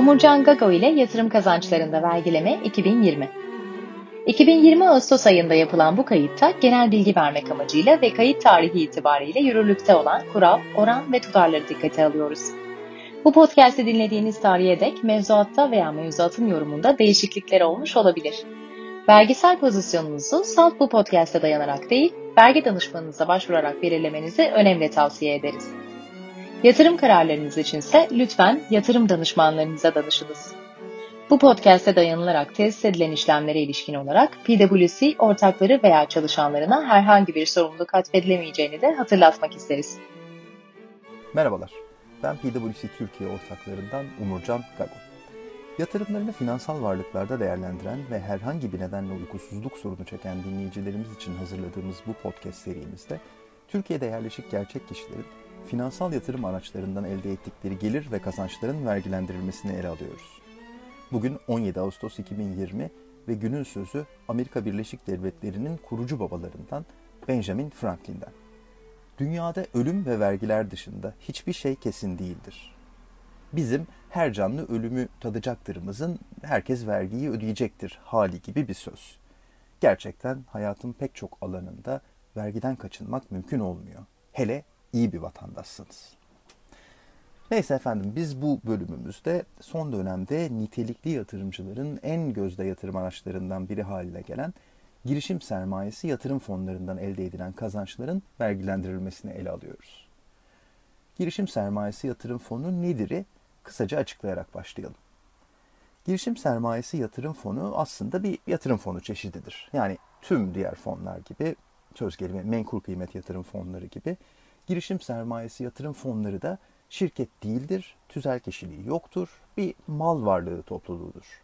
Omurcan Gago ile yatırım kazançlarında vergileme 2020. 2020 Ağustos ayında yapılan bu kayıtta genel bilgi vermek amacıyla ve kayıt tarihi itibariyle yürürlükte olan kural, oran ve tutarları dikkate alıyoruz. Bu podcast'i dinlediğiniz tarihe dek mevzuatta veya mevzuatın yorumunda değişiklikler olmuş olabilir. Vergisel pozisyonunuzu salt bu podcast'e dayanarak değil, vergi danışmanınıza başvurarak belirlemenizi önemli tavsiye ederiz. Yatırım kararlarınız içinse lütfen yatırım danışmanlarınıza danışınız. Bu podcast'e dayanılarak tesis edilen işlemlere ilişkin olarak PwC ortakları veya çalışanlarına herhangi bir sorumluluk atfedilemeyeceğini de hatırlatmak isteriz. Merhabalar, ben PwC Türkiye ortaklarından Umurcan Gago. Yatırımlarını finansal varlıklarda değerlendiren ve herhangi bir nedenle uykusuzluk sorunu çeken dinleyicilerimiz için hazırladığımız bu podcast serimizde Türkiye'de yerleşik gerçek kişilerin finansal yatırım araçlarından elde ettikleri gelir ve kazançların vergilendirilmesini ele alıyoruz. Bugün 17 Ağustos 2020 ve günün sözü Amerika Birleşik Devletleri'nin kurucu babalarından Benjamin Franklin'den. Dünyada ölüm ve vergiler dışında hiçbir şey kesin değildir. Bizim her canlı ölümü tadacaktırımızın herkes vergiyi ödeyecektir hali gibi bir söz. Gerçekten hayatın pek çok alanında vergiden kaçınmak mümkün olmuyor. Hele iyi bir vatandaşsınız. Neyse efendim biz bu bölümümüzde son dönemde nitelikli yatırımcıların en gözde yatırım araçlarından biri haline gelen girişim sermayesi yatırım fonlarından elde edilen kazançların vergilendirilmesini ele alıyoruz. Girişim sermayesi yatırım fonu nedir'i kısaca açıklayarak başlayalım. Girişim sermayesi yatırım fonu aslında bir yatırım fonu çeşididir. Yani tüm diğer fonlar gibi, söz gelimi menkul kıymet yatırım fonları gibi girişim sermayesi yatırım fonları da şirket değildir, tüzel kişiliği yoktur, bir mal varlığı topluluğudur.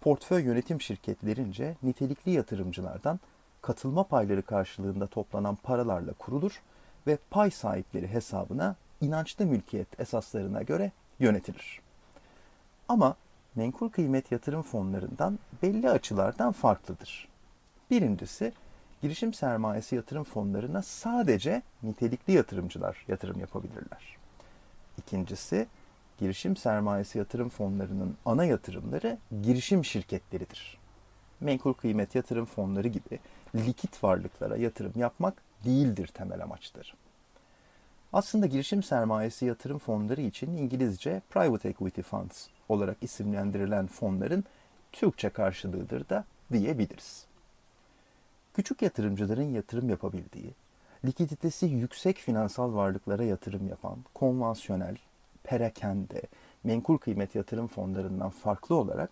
Portföy yönetim şirketlerince nitelikli yatırımcılardan katılma payları karşılığında toplanan paralarla kurulur ve pay sahipleri hesabına inançlı mülkiyet esaslarına göre yönetilir. Ama menkul kıymet yatırım fonlarından belli açılardan farklıdır. Birincisi, girişim sermayesi yatırım fonlarına sadece nitelikli yatırımcılar yatırım yapabilirler. İkincisi, girişim sermayesi yatırım fonlarının ana yatırımları girişim şirketleridir. Menkul kıymet yatırım fonları gibi likit varlıklara yatırım yapmak değildir temel amaçları. Aslında girişim sermayesi yatırım fonları için İngilizce private equity funds olarak isimlendirilen fonların Türkçe karşılığıdır da diyebiliriz. Küçük yatırımcıların yatırım yapabildiği, likiditesi yüksek finansal varlıklara yatırım yapan konvansiyonel, perakende, menkul kıymet yatırım fonlarından farklı olarak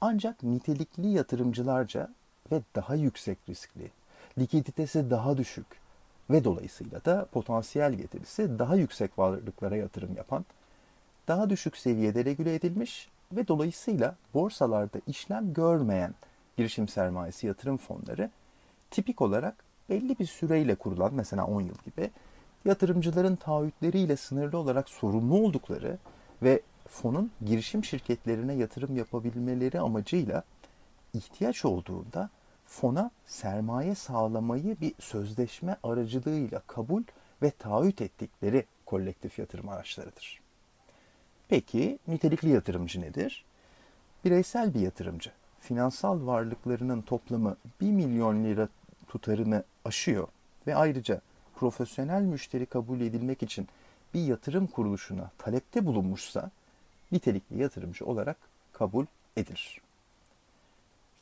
ancak nitelikli yatırımcılarca ve daha yüksek riskli, likiditesi daha düşük ve dolayısıyla da potansiyel getirisi daha yüksek varlıklara yatırım yapan, daha düşük seviyede regüle edilmiş ve dolayısıyla borsalarda işlem görmeyen girişim sermayesi yatırım fonları tipik olarak belli bir süreyle kurulan mesela 10 yıl gibi yatırımcıların taahhütleriyle sınırlı olarak sorumlu oldukları ve fonun girişim şirketlerine yatırım yapabilmeleri amacıyla ihtiyaç olduğunda fona sermaye sağlamayı bir sözleşme aracılığıyla kabul ve taahhüt ettikleri kolektif yatırım araçlarıdır. Peki nitelikli yatırımcı nedir? Bireysel bir yatırımcı finansal varlıklarının toplamı 1 milyon lira tutarını aşıyor ve ayrıca profesyonel müşteri kabul edilmek için bir yatırım kuruluşuna talepte bulunmuşsa nitelikli yatırımcı olarak kabul edilir.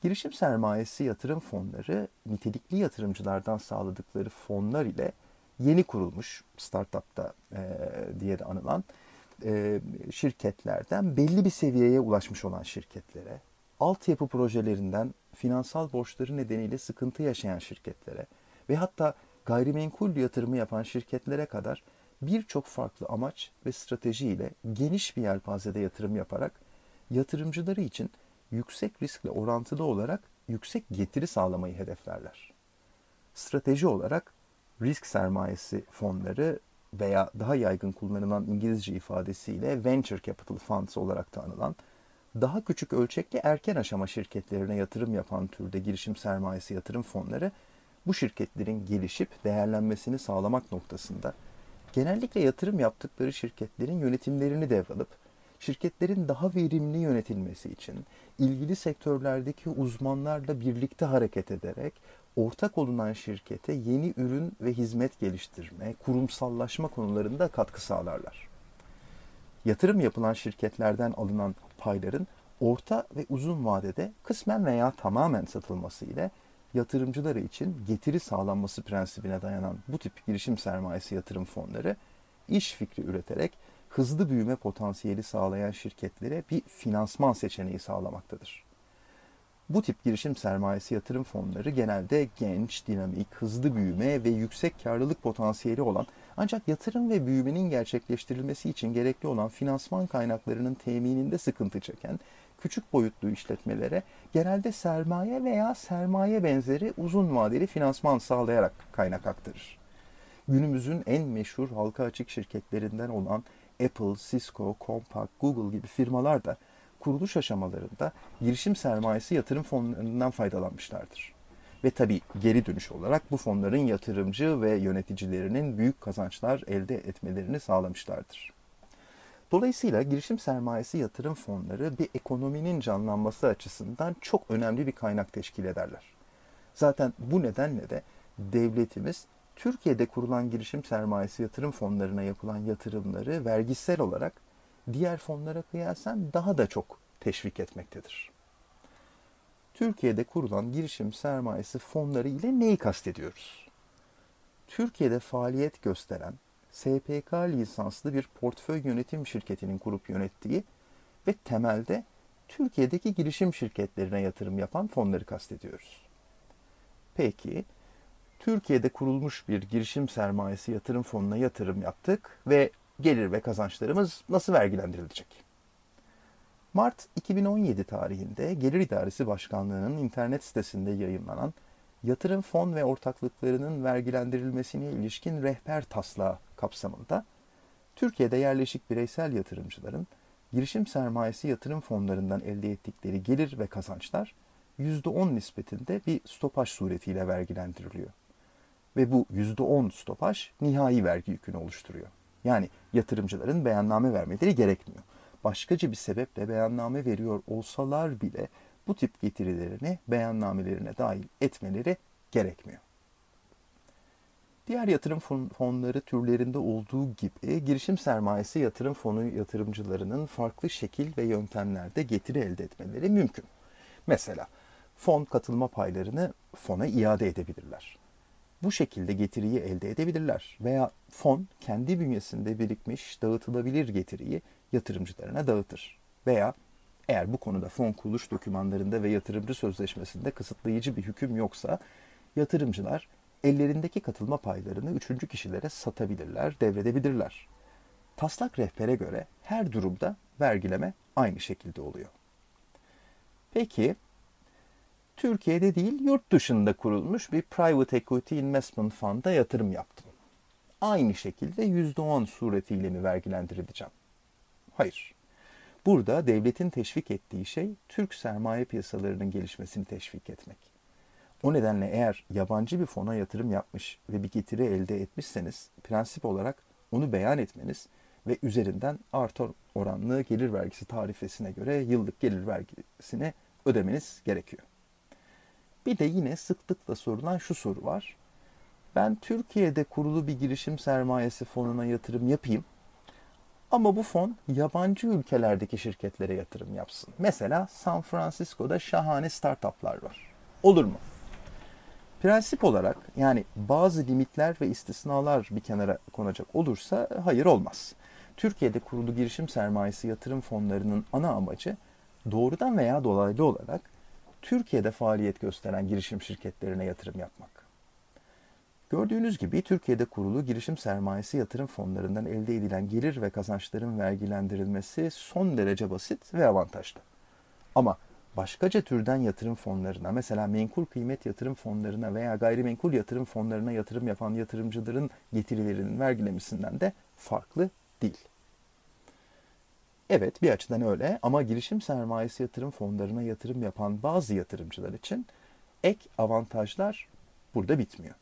Girişim sermayesi yatırım fonları nitelikli yatırımcılardan sağladıkları fonlar ile yeni kurulmuş startupta e, diye de anılan e, şirketlerden belli bir seviyeye ulaşmış olan şirketlere, altyapı projelerinden finansal borçları nedeniyle sıkıntı yaşayan şirketlere ve hatta gayrimenkul yatırımı yapan şirketlere kadar birçok farklı amaç ve strateji ile geniş bir yelpazede yatırım yaparak yatırımcıları için yüksek riskle orantılı olarak yüksek getiri sağlamayı hedeflerler. Strateji olarak risk sermayesi fonları veya daha yaygın kullanılan İngilizce ifadesiyle venture capital funds olarak da daha küçük ölçekli erken aşama şirketlerine yatırım yapan türde girişim sermayesi yatırım fonları bu şirketlerin gelişip değerlenmesini sağlamak noktasında genellikle yatırım yaptıkları şirketlerin yönetimlerini devralıp şirketlerin daha verimli yönetilmesi için ilgili sektörlerdeki uzmanlarla birlikte hareket ederek ortak olunan şirkete yeni ürün ve hizmet geliştirme, kurumsallaşma konularında katkı sağlarlar. Yatırım yapılan şirketlerden alınan payların orta ve uzun vadede kısmen veya tamamen satılması ile yatırımcıları için getiri sağlanması prensibine dayanan bu tip girişim sermayesi yatırım fonları iş fikri üreterek hızlı büyüme potansiyeli sağlayan şirketlere bir finansman seçeneği sağlamaktadır. Bu tip girişim sermayesi yatırım fonları genelde genç, dinamik, hızlı büyüme ve yüksek karlılık potansiyeli olan ancak yatırım ve büyümenin gerçekleştirilmesi için gerekli olan finansman kaynaklarının temininde sıkıntı çeken küçük boyutlu işletmelere genelde sermaye veya sermaye benzeri uzun vadeli finansman sağlayarak kaynak aktarır. Günümüzün en meşhur halka açık şirketlerinden olan Apple, Cisco, Compaq, Google gibi firmalar da kuruluş aşamalarında girişim sermayesi yatırım fonlarından faydalanmışlardır. Ve tabii geri dönüş olarak bu fonların yatırımcı ve yöneticilerinin büyük kazançlar elde etmelerini sağlamışlardır. Dolayısıyla girişim sermayesi yatırım fonları bir ekonominin canlanması açısından çok önemli bir kaynak teşkil ederler. Zaten bu nedenle de devletimiz Türkiye'de kurulan girişim sermayesi yatırım fonlarına yapılan yatırımları vergisel olarak diğer fonlara kıyasen daha da çok teşvik etmektedir. Türkiye'de kurulan girişim sermayesi fonları ile neyi kastediyoruz? Türkiye'de faaliyet gösteren SPK lisanslı bir portföy yönetim şirketinin kurup yönettiği ve temelde Türkiye'deki girişim şirketlerine yatırım yapan fonları kastediyoruz. Peki, Türkiye'de kurulmuş bir girişim sermayesi yatırım fonuna yatırım yaptık ve gelir ve kazançlarımız nasıl vergilendirilecek? Mart 2017 tarihinde Gelir İdaresi Başkanlığı'nın internet sitesinde yayınlanan yatırım fon ve ortaklıklarının vergilendirilmesine ilişkin rehber taslağı kapsamında Türkiye'de yerleşik bireysel yatırımcıların girişim sermayesi yatırım fonlarından elde ettikleri gelir ve kazançlar %10 nispetinde bir stopaj suretiyle vergilendiriliyor. Ve bu %10 stopaj nihai vergi yükünü oluşturuyor. Yani yatırımcıların beyanname vermeleri gerekmiyor. Başkaca bir sebeple beyanname veriyor olsalar bile bu tip getirilerini beyannamelerine dahil etmeleri gerekmiyor. Diğer yatırım fonları türlerinde olduğu gibi girişim sermayesi yatırım fonu yatırımcılarının farklı şekil ve yöntemlerde getiri elde etmeleri mümkün. Mesela fon katılma paylarını fona iade edebilirler. Bu şekilde getiriyi elde edebilirler veya fon kendi bünyesinde birikmiş dağıtılabilir getiriyi yatırımcılarına dağıtır. Veya eğer bu konuda fon kuruluş dokümanlarında ve yatırımcı sözleşmesinde kısıtlayıcı bir hüküm yoksa yatırımcılar ellerindeki katılma paylarını üçüncü kişilere satabilirler, devredebilirler. Taslak rehbere göre her durumda vergileme aynı şekilde oluyor. Peki, Türkiye'de değil yurt dışında kurulmuş bir Private Equity Investment Fund'a yatırım yaptım. Aynı şekilde %10 suretiyle mi vergilendirileceğim? Hayır. Burada devletin teşvik ettiği şey Türk sermaye piyasalarının gelişmesini teşvik etmek. O nedenle eğer yabancı bir fona yatırım yapmış ve bir getiri elde etmişseniz prensip olarak onu beyan etmeniz ve üzerinden artı oranlı gelir vergisi tarifesine göre yıllık gelir vergisini ödemeniz gerekiyor. Bir de yine sıklıkla sorulan şu soru var. Ben Türkiye'de kurulu bir girişim sermayesi fonuna yatırım yapayım ama bu fon yabancı ülkelerdeki şirketlere yatırım yapsın. Mesela San Francisco'da şahane startuplar var. Olur mu? Prensip olarak yani bazı limitler ve istisnalar bir kenara konacak olursa hayır olmaz. Türkiye'de kurulu girişim sermayesi yatırım fonlarının ana amacı doğrudan veya dolaylı olarak Türkiye'de faaliyet gösteren girişim şirketlerine yatırım yapmak. Gördüğünüz gibi Türkiye'de kurulu girişim sermayesi yatırım fonlarından elde edilen gelir ve kazançların vergilendirilmesi son derece basit ve avantajlı. Ama başkaca türden yatırım fonlarına, mesela menkul kıymet yatırım fonlarına veya gayrimenkul yatırım fonlarına yatırım yapan yatırımcıların getirilerinin vergilemesinden de farklı değil. Evet bir açıdan öyle ama girişim sermayesi yatırım fonlarına yatırım yapan bazı yatırımcılar için ek avantajlar burada bitmiyor.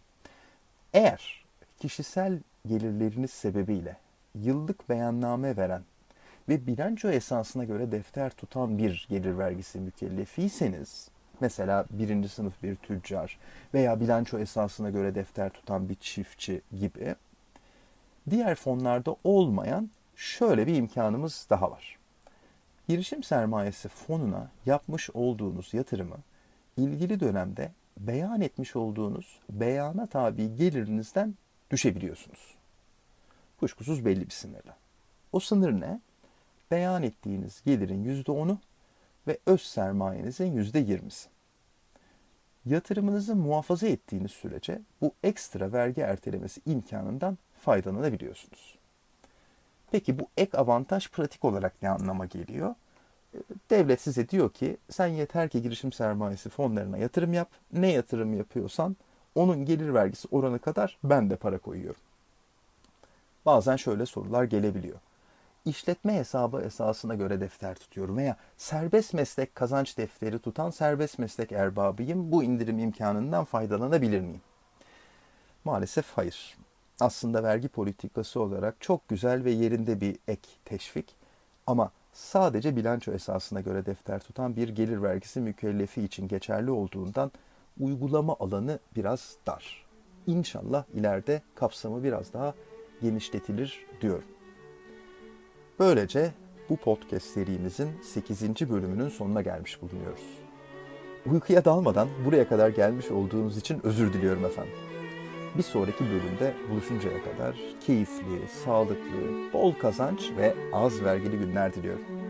Eğer kişisel gelirleriniz sebebiyle yıllık beyanname veren ve bilanço esasına göre defter tutan bir gelir vergisi mükellefiyseniz, mesela birinci sınıf bir tüccar veya bilanço esasına göre defter tutan bir çiftçi gibi, diğer fonlarda olmayan şöyle bir imkanımız daha var. Girişim sermayesi fonuna yapmış olduğunuz yatırımı ilgili dönemde beyan etmiş olduğunuz beyana tabi gelirinizden düşebiliyorsunuz. Kuşkusuz belli bir sınırla. O sınır ne? Beyan ettiğiniz gelirin %10'u ve öz sermayenizin %20'si. Yatırımınızı muhafaza ettiğiniz sürece bu ekstra vergi ertelemesi imkanından faydalanabiliyorsunuz. Peki bu ek avantaj pratik olarak ne anlama geliyor? Devlet size diyor ki sen yeter ki girişim sermayesi fonlarına yatırım yap. Ne yatırım yapıyorsan onun gelir vergisi oranı kadar ben de para koyuyorum. Bazen şöyle sorular gelebiliyor. İşletme hesabı esasına göre defter tutuyorum veya serbest meslek kazanç defteri tutan serbest meslek erbabıyım. Bu indirim imkanından faydalanabilir miyim? Maalesef hayır. Aslında vergi politikası olarak çok güzel ve yerinde bir ek teşvik ama sadece bilanço esasına göre defter tutan bir gelir vergisi mükellefi için geçerli olduğundan uygulama alanı biraz dar. İnşallah ileride kapsamı biraz daha genişletilir diyorum. Böylece bu podcast serimizin 8. bölümünün sonuna gelmiş bulunuyoruz. Uykuya dalmadan buraya kadar gelmiş olduğunuz için özür diliyorum efendim. Bir sonraki bölümde buluşuncaya kadar keyifli, sağlıklı, bol kazanç ve az vergili günler diliyorum.